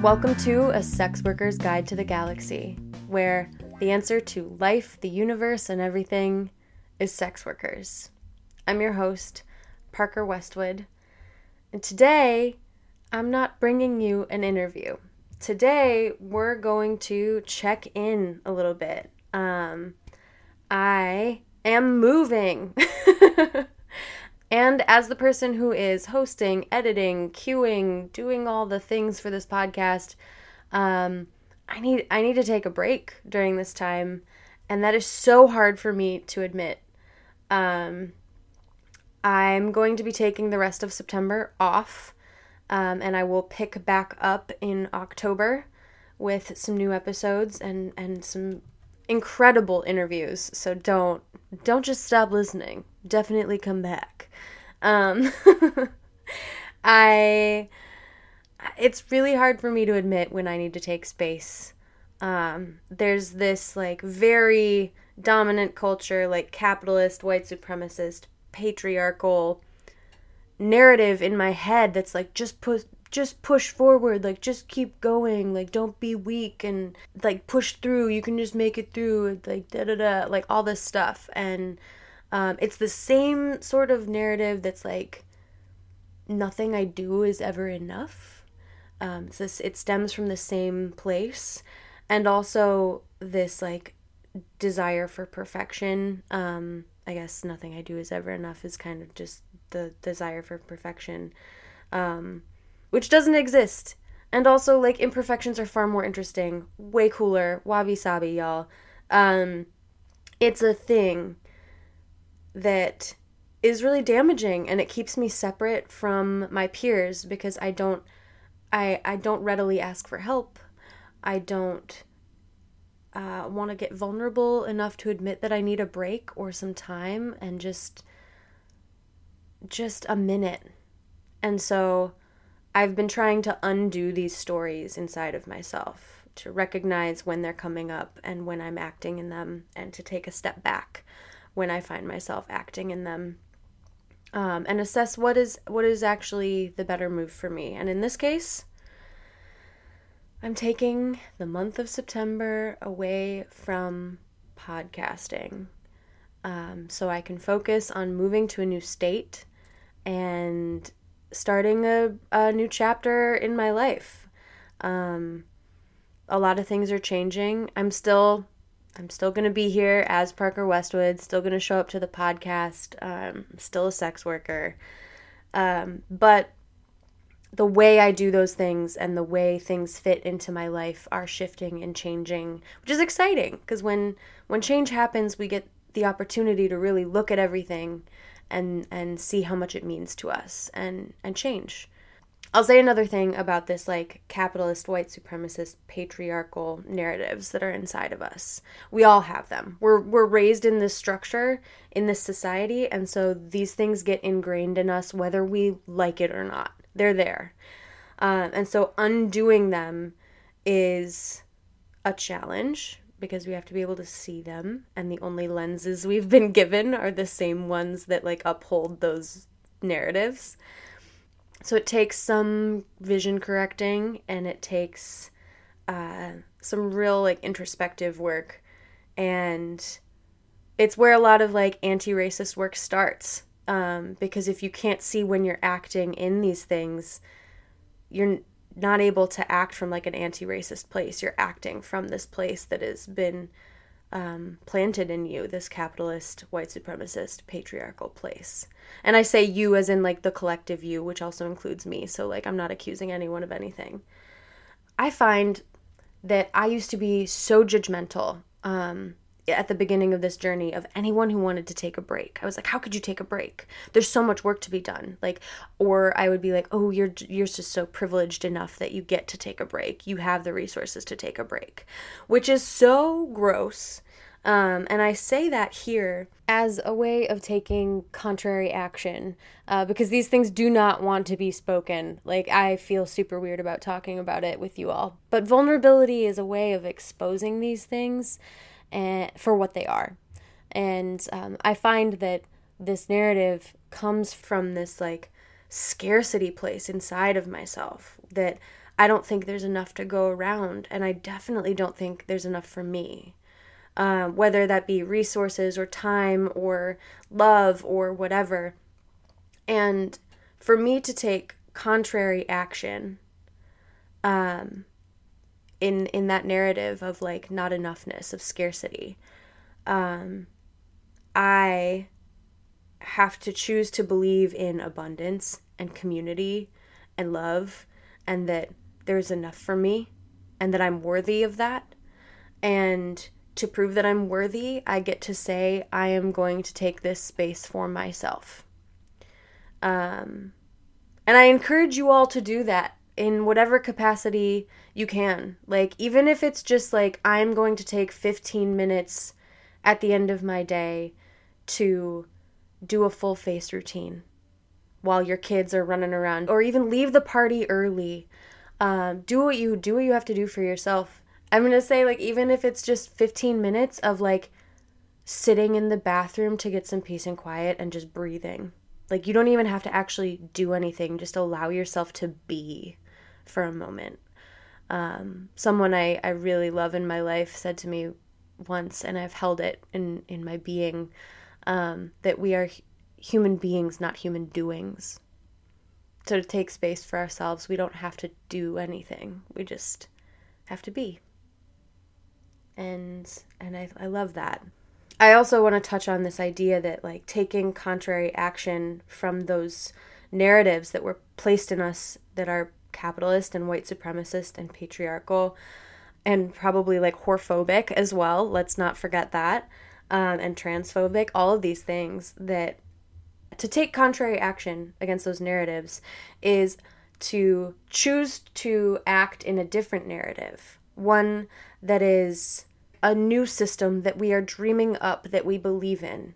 Welcome to A Sex Worker's Guide to the Galaxy, where the answer to life, the universe, and everything is sex workers. I'm your host, Parker Westwood, and today I'm not bringing you an interview. Today we're going to check in a little bit. Um, I am moving. And as the person who is hosting, editing, queuing, doing all the things for this podcast, um, I need I need to take a break during this time, and that is so hard for me to admit. Um, I'm going to be taking the rest of September off, um, and I will pick back up in October with some new episodes and and some incredible interviews. So don't don't just stop listening. Definitely come back. Um, I it's really hard for me to admit when I need to take space. Um, there's this like very dominant culture, like capitalist, white supremacist, patriarchal narrative in my head that's like just push just push forward like just keep going like don't be weak and like push through you can just make it through like da da da like all this stuff and um, it's the same sort of narrative that's like nothing I do is ever enough. Um, so it stems from the same place, and also this like desire for perfection. Um, I guess nothing I do is ever enough is kind of just the desire for perfection, um, which doesn't exist. And also, like imperfections are far more interesting, way cooler. Wabi sabi, y'all. Um, it's a thing that is really damaging and it keeps me separate from my peers because I don't I I don't readily ask for help. I don't uh, want to get vulnerable enough to admit that I need a break or some time and just just a minute. And so I've been trying to undo these stories inside of myself to recognize when they're coming up and when I'm acting in them and to take a step back when I find myself acting in them. Um, and assess what is what is actually the better move for me. And in this case, I'm taking the month of September away from podcasting, um, so I can focus on moving to a new state and starting a, a new chapter in my life. Um, a lot of things are changing. I'm still I'm still going to be here as Parker Westwood, still going to show up to the podcast, um, still a sex worker. Um, but the way I do those things and the way things fit into my life are shifting and changing, which is exciting because when when change happens, we get the opportunity to really look at everything and and see how much it means to us and and change. I'll say another thing about this like capitalist white supremacist patriarchal narratives that are inside of us. We all have them. We're we're raised in this structure in this society and so these things get ingrained in us whether we like it or not. They're there. Um, and so undoing them is a challenge because we have to be able to see them and the only lenses we've been given are the same ones that like uphold those narratives. So it takes some vision correcting and it takes uh, some real like introspective work. And it's where a lot of like anti racist work starts. Um, because if you can't see when you're acting in these things, you're not able to act from like an anti racist place. You're acting from this place that has been um, planted in you this capitalist, white supremacist, patriarchal place. And I say you as in like the collective you, which also includes me. So, like, I'm not accusing anyone of anything. I find that I used to be so judgmental um, at the beginning of this journey of anyone who wanted to take a break. I was like, how could you take a break? There's so much work to be done. Like or I would be like, "Oh, you're you're just so privileged enough that you get to take a break. You have the resources to take a break." Which is so gross. Um, and I say that here as a way of taking contrary action uh, because these things do not want to be spoken. Like, I feel super weird about talking about it with you all. But vulnerability is a way of exposing these things and for what they are. And um, I find that this narrative comes from this like scarcity place inside of myself that I don't think there's enough to go around, and I definitely don't think there's enough for me. Um, whether that be resources or time or love or whatever. And for me to take contrary action um, in in that narrative of like not enoughness of scarcity, um, I have to choose to believe in abundance and community and love and that there's enough for me and that I'm worthy of that. And to prove that I'm worthy, I get to say, I am going to take this space for myself. Um, and I encourage you all to do that in whatever capacity you can. Like, even if it's just like, I'm going to take 15 minutes at the end of my day to do a full face routine while your kids are running around, or even leave the party early. Um, do what you do what you have to do for yourself. I'm gonna say like even if it's just 15 minutes of like sitting in the bathroom to get some peace and quiet and just breathing. Like you don't even have to actually do anything. Just allow yourself to be for a moment. Um, someone I, I really love in my life said to me once, and I've held it in, in my being, um, that we are human beings, not human doings. So to take space for ourselves, we don't have to do anything. We just have to be. And and I, I love that. I also want to touch on this idea that like taking contrary action from those narratives that were placed in us that are capitalist and white supremacist and patriarchal and probably like whorephobic as well. Let's not forget that. Um, and transphobic, all of these things that to take contrary action against those narratives is to choose to act in a different narrative, one that is a new system that we are dreaming up that we believe in.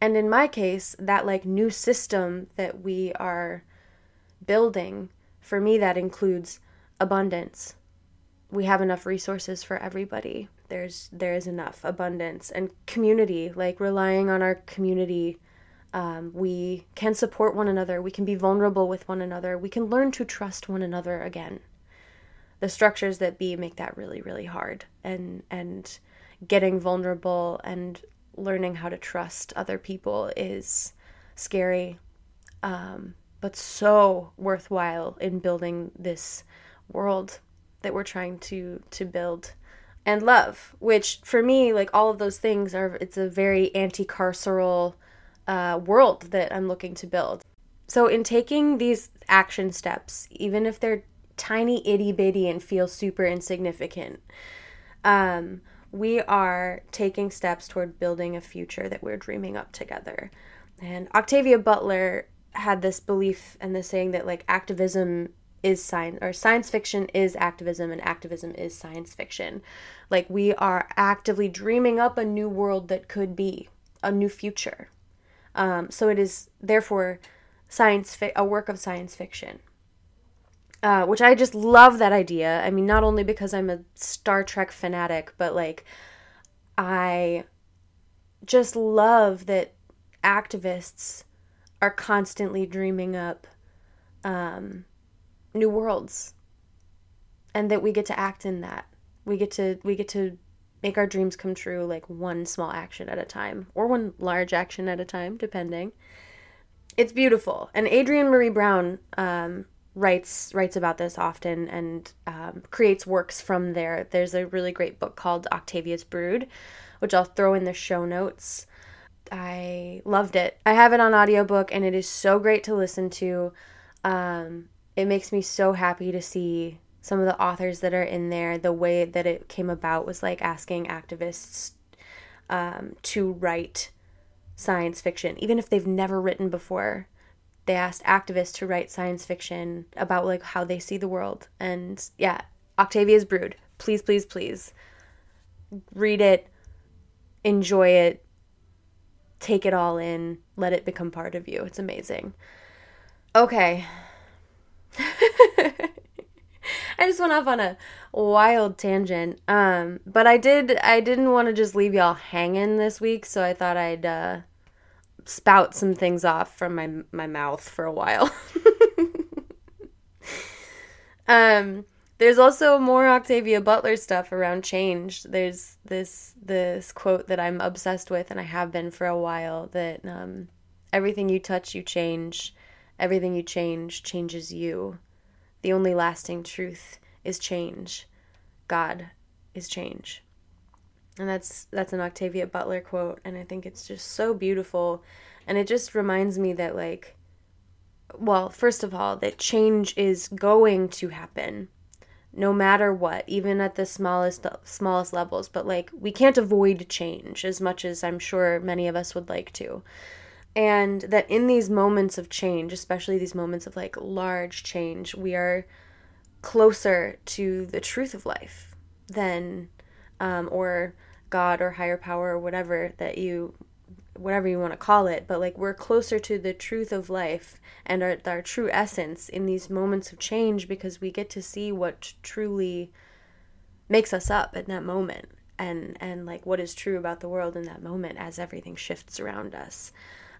And in my case, that like new system that we are building, for me, that includes abundance. We have enough resources for everybody. There's there is enough abundance and community, like relying on our community um, we can support one another. We can be vulnerable with one another. We can learn to trust one another again. The structures that be make that really, really hard. And and getting vulnerable and learning how to trust other people is scary, um, but so worthwhile in building this world that we're trying to to build and love which for me like all of those things are it's a very anti-carceral uh, world that I'm looking to build. So, in taking these action steps, even if they're tiny, itty bitty, and feel super insignificant, um, we are taking steps toward building a future that we're dreaming up together. And Octavia Butler had this belief and this saying that like activism is science or science fiction is activism and activism is science fiction. Like we are actively dreaming up a new world that could be a new future. Um, so it is therefore science fi- a work of science fiction. Uh, which I just love that idea. I mean, not only because I'm a Star Trek fanatic, but like I just love that activists are constantly dreaming up um, new worlds, and that we get to act in that. We get to we get to make our dreams come true like one small action at a time or one large action at a time depending. It's beautiful. And adrienne maree brown um, writes writes about this often and um, creates works from there. There's a really great book called octavia's brood which i'll throw in the show notes i loved it i have it on audiobook and it is so great to listen to um, it makes me so happy to see some of the authors that are in there, the way that it came about was like asking activists um, to write science fiction, even if they've never written before. They asked activists to write science fiction about like how they see the world. And yeah, Octavia's Brood. Please, please, please read it, enjoy it, take it all in, let it become part of you. It's amazing. Okay. I just went off on a wild tangent. Um, but I did I didn't want to just leave y'all hanging this week, so I thought I'd uh spout some things off from my my mouth for a while. um there's also more Octavia Butler stuff around change. There's this this quote that I'm obsessed with and I have been for a while that um everything you touch you change. Everything you change changes you. The only lasting truth is change. God is change. And that's that's an Octavia Butler quote and I think it's just so beautiful and it just reminds me that like well, first of all, that change is going to happen no matter what, even at the smallest smallest levels, but like we can't avoid change as much as I'm sure many of us would like to. And that in these moments of change, especially these moments of like large change, we are closer to the truth of life than um, or God or higher power or whatever that you whatever you want to call it, but like we're closer to the truth of life and our, our true essence in these moments of change because we get to see what truly makes us up in that moment and and like what is true about the world in that moment as everything shifts around us.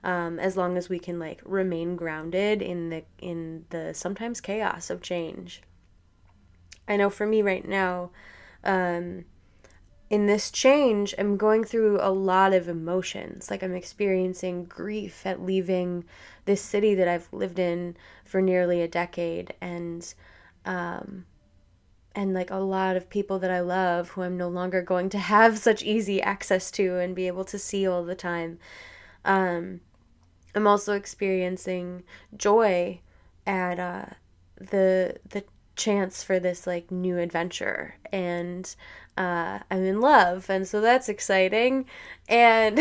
Um, as long as we can like remain grounded in the in the sometimes chaos of change. I know for me right now um, in this change, I'm going through a lot of emotions. Like I'm experiencing grief at leaving this city that I've lived in for nearly a decade and um and like a lot of people that I love who I'm no longer going to have such easy access to and be able to see all the time. Um I'm also experiencing joy at uh the the chance for this like new adventure and uh, I'm in love, and so that's exciting. And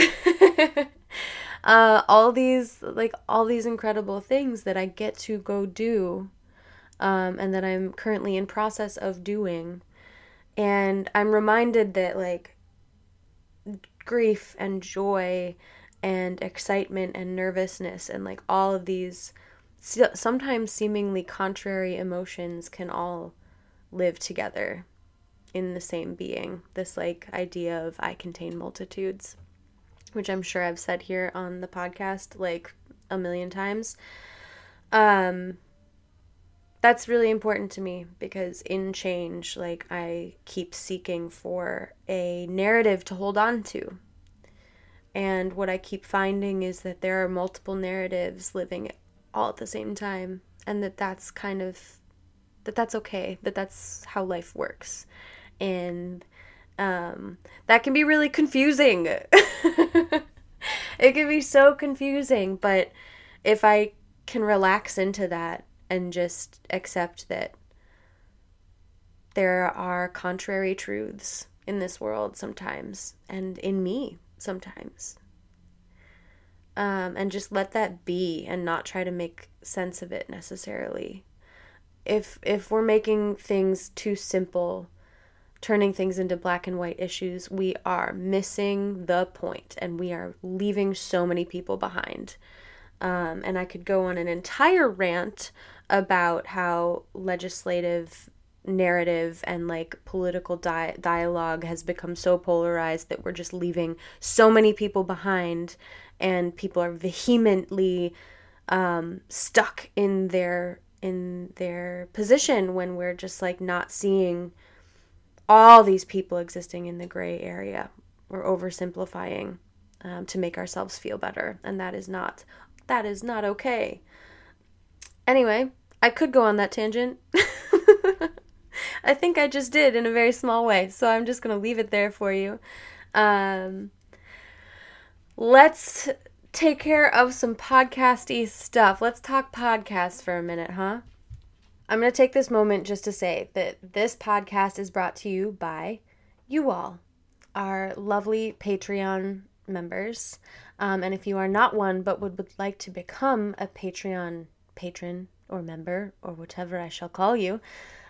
uh, all these like all these incredible things that I get to go do, um, and that I'm currently in process of doing, and I'm reminded that like grief and joy and excitement and nervousness and like all of these sometimes seemingly contrary emotions can all live together in the same being. This like idea of I contain multitudes, which I'm sure I've said here on the podcast like a million times. Um that's really important to me because in change, like I keep seeking for a narrative to hold on to. And what I keep finding is that there are multiple narratives living all at the same time and that that's kind of that that's okay, that that's how life works and um, that can be really confusing. it can be so confusing, but if I can relax into that and just accept that there are contrary truths in this world sometimes and in me sometimes. Um, and just let that be and not try to make sense of it necessarily. If if we're making things too simple turning things into black and white issues, we are missing the point and we are leaving so many people behind. Um, and I could go on an entire rant about how legislative narrative and like political di- dialogue has become so polarized that we're just leaving so many people behind and people are vehemently um, stuck in their in their position when we're just like not seeing all these people existing in the gray area. We're oversimplifying um, to make ourselves feel better, and that is not that is not okay. Anyway, I could go on that tangent. I think I just did in a very small way, so I'm just gonna leave it there for you. Um, let's take care of some podcasty stuff. Let's talk podcasts for a minute, huh? I'm going to take this moment just to say that this podcast is brought to you by you all, our lovely Patreon members. Um, and if you are not one but would, would like to become a Patreon patron or member or whatever I shall call you,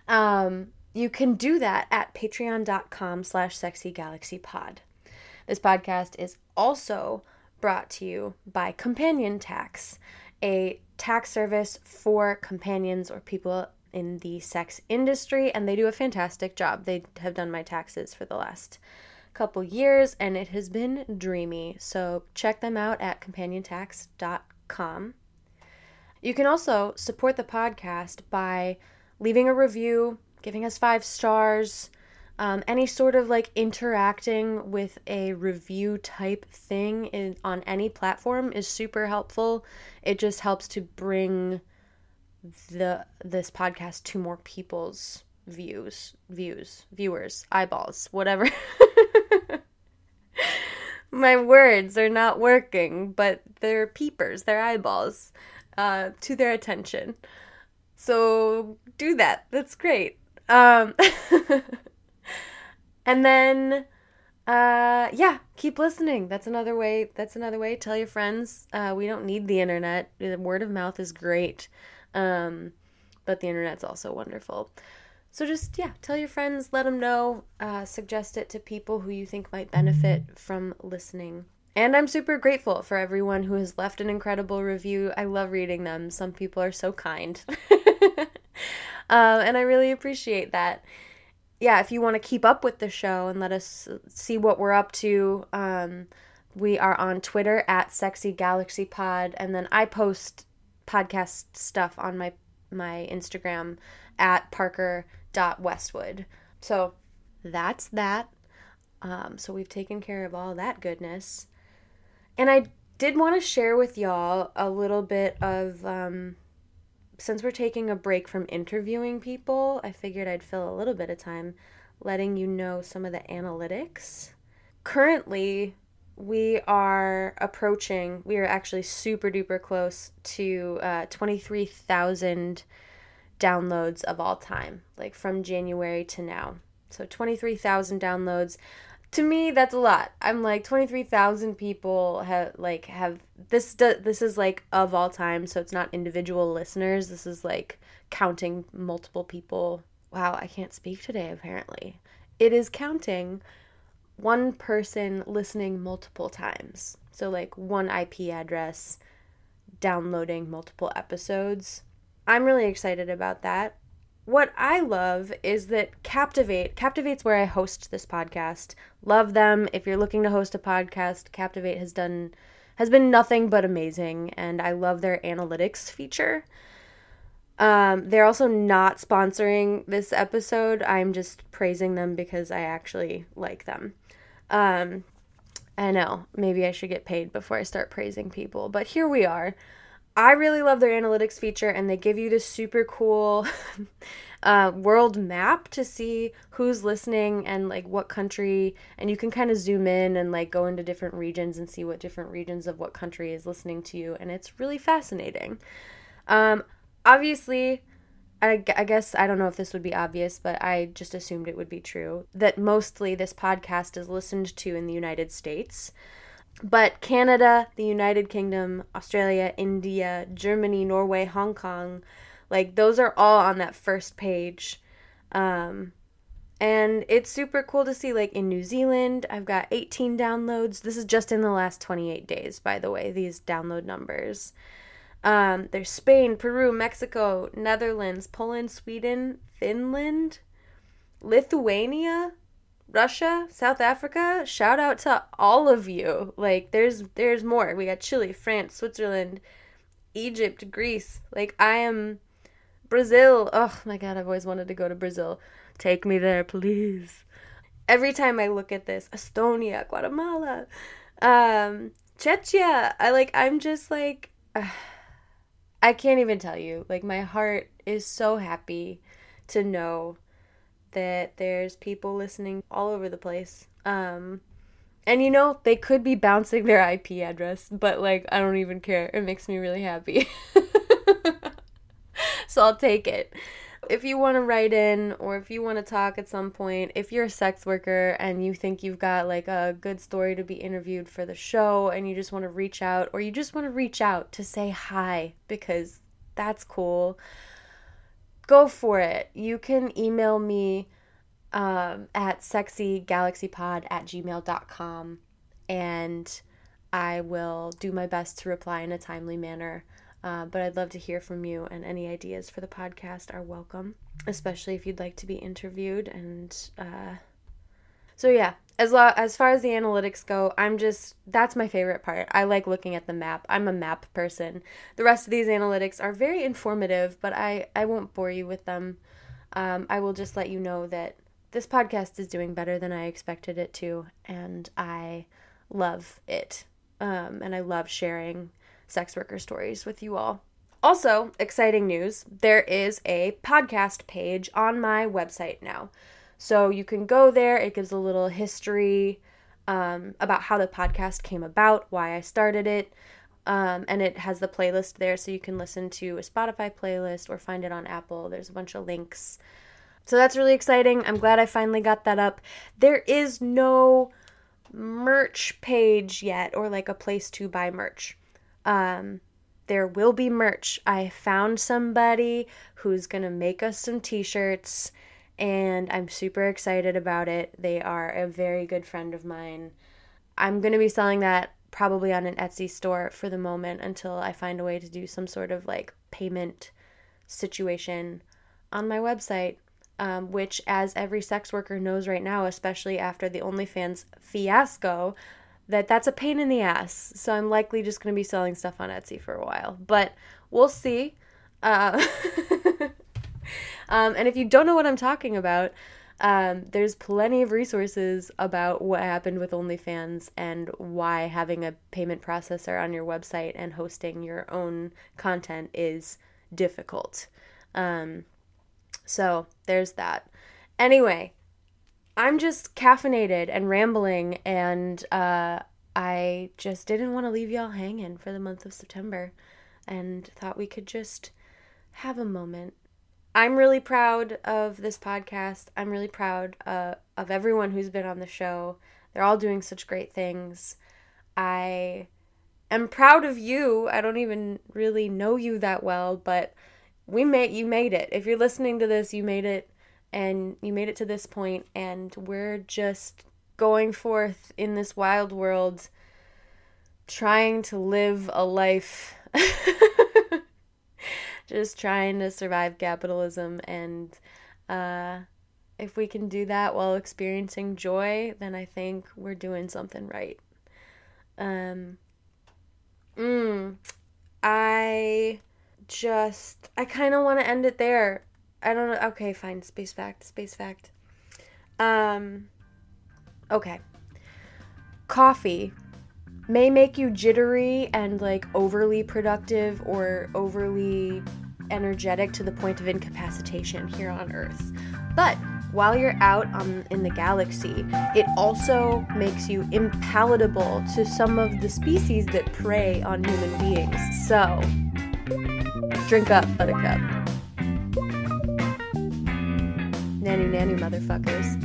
um, you can do that at patreon.com slash sexygalaxypod. This podcast is also brought to you by Companion Tax, a tax service for companions or people in the sex industry, and they do a fantastic job. They have done my taxes for the last couple years, and it has been dreamy. So check them out at companiontax.com. You can also support the podcast by leaving a review, giving us five stars. Um, any sort of like interacting with a review type thing in, on any platform is super helpful. It just helps to bring the this podcast to more people's views, views, viewers, eyeballs, whatever. My words are not working, but they're peepers, they're eyeballs uh, to their attention. So do that. That's great. Um, and then uh yeah keep listening. That's another way that's another way. Tell your friends uh we don't need the internet. The word of mouth is great um but the internet's also wonderful. So just yeah tell your friends let them know uh, suggest it to people who you think might benefit from listening. And i'm super grateful for everyone who has left an incredible review. I love reading them. Some people are so kind. Um, and i really appreciate that yeah, if you want to keep up with the show and let us see what we're up to, um, we are on Twitter at Sexy Galaxy Pod, and then I post podcast stuff on my my Instagram at Parker Westwood. So that's that. Um, so we've taken care of all that goodness. And I did want to share with y'all a little bit of um, since we're taking a break from interviewing people, I figured I'd fill a little bit of time letting you know some of the analytics. Currently, we are approaching, we are actually super duper close to uh, 23,000 downloads of all time, like from January to now. So 23,000 downloads to me that's a lot. I'm like 23000 people have like have this this is like of all time so it's not individual listeners. This is like counting multiple people. Wow i can't speak today apparently. It is counting one person listening multiple times. So like one ip address downloading multiple episodes. I'm really excited about that what I love is that Captivate, Captivate's where I host this podcast. Love them. If you're looking to host a podcast, Captivate has done has been nothing but amazing and I love their analytics feature. Um, they're also not sponsoring this episode. I'm just praising them because I actually like them. Um, I know, maybe I should get paid before I start praising people, but here we are. I really love their analytics feature, and they give you this super cool uh, world map to see who's listening and like what country. And you can kind of zoom in and like go into different regions and see what different regions of what country is listening to you, and it's really fascinating. Um, obviously, I, I guess I don't know if this would be obvious, but I just assumed it would be true that mostly this podcast is listened to in the United States. But Canada, the United Kingdom, Australia, India, Germany, Norway, Hong Kong, like those are all on that first page. Um, and it's super cool to see like in New Zealand, I've got 18 downloads. This is just in the last 28 days, by the way, these download numbers. Um, there's Spain, Peru, Mexico, Netherlands, Poland, Sweden, Finland, Lithuania, Russia, South Africa, shout out to all of you. Like there's there's more. We got Chile, France, Switzerland, Egypt, Greece. Like I am Brazil. Oh my god, I've always wanted to go to Brazil. Take me there, please. Every time I look at this, Estonia, Guatemala, um, Czechia, I like I'm just like uh, I can't even tell you. Like my heart is so happy to know that there's people listening all over the place. Um, and you know, they could be bouncing their IP address, but like, I don't even care. It makes me really happy. so I'll take it. If you want to write in or if you want to talk at some point, if you're a sex worker and you think you've got like a good story to be interviewed for the show and you just want to reach out or you just want to reach out to say hi because that's cool go for it. You can email me um, at sexygalaxypod at gmail.com and I will do my best to reply in a timely manner. Uh, but I'd love to hear from you, and any ideas for the podcast are welcome, especially if you'd like to be interviewed. And uh, so, yeah, as lo- as far as the analytics go, I'm just that's my favorite part. I like looking at the map. I'm a map person. The rest of these analytics are very informative, but I I won't bore you with them. Um, I will just let you know that this podcast is doing better than I expected it to, and I love it. Um, and I love sharing sex worker stories with you all. Also, exciting news there is a podcast page on my website now. So you can go there, it gives a little history um, about how the podcast came about, why I started it. Um, and it has the playlist there so you can listen to a Spotify playlist or find it on Apple. There's a bunch of links. So that's really exciting. I'm glad I finally got that up. There is no merch page yet or like a place to buy merch. Um, there will be merch. I found somebody who's going to make us some t shirts, and I'm super excited about it. They are a very good friend of mine. I'm going to be selling that probably on an Etsy store for the moment until I find a way to do some sort of like payment situation on my website. Um, which, as every sex worker knows right now, especially after the OnlyFans fiasco, that that's a pain in the ass. So I'm likely just going to be selling stuff on Etsy for a while, but we'll see. Uh, um, and if you don't know what I'm talking about, um, there's plenty of resources about what happened with OnlyFans and why having a payment processor on your website and hosting your own content is difficult. Um, so there's that. Anyway, I'm just caffeinated and rambling, and uh, I just didn't want to leave y'all hanging for the month of September and thought we could just have a moment. I'm really proud of this podcast. I'm really proud uh, of everyone who's been on the show. They're all doing such great things. I am proud of you. I don't even really know you that well, but we made you made it. If you're listening to this, you made it and you made it to this point and we're just going forth in this wild world trying to live a life just trying to survive capitalism and uh, if we can do that while experiencing joy then i think we're doing something right um mm, i just i kind of want to end it there I don't know. Okay, fine. Space fact. Space fact. Um. Okay. Coffee may make you jittery and like overly productive or overly energetic to the point of incapacitation here on Earth. But while you're out on in the galaxy, it also makes you impalatable to some of the species that prey on human beings. So, drink up, buttercup. Nanny nanny motherfuckers.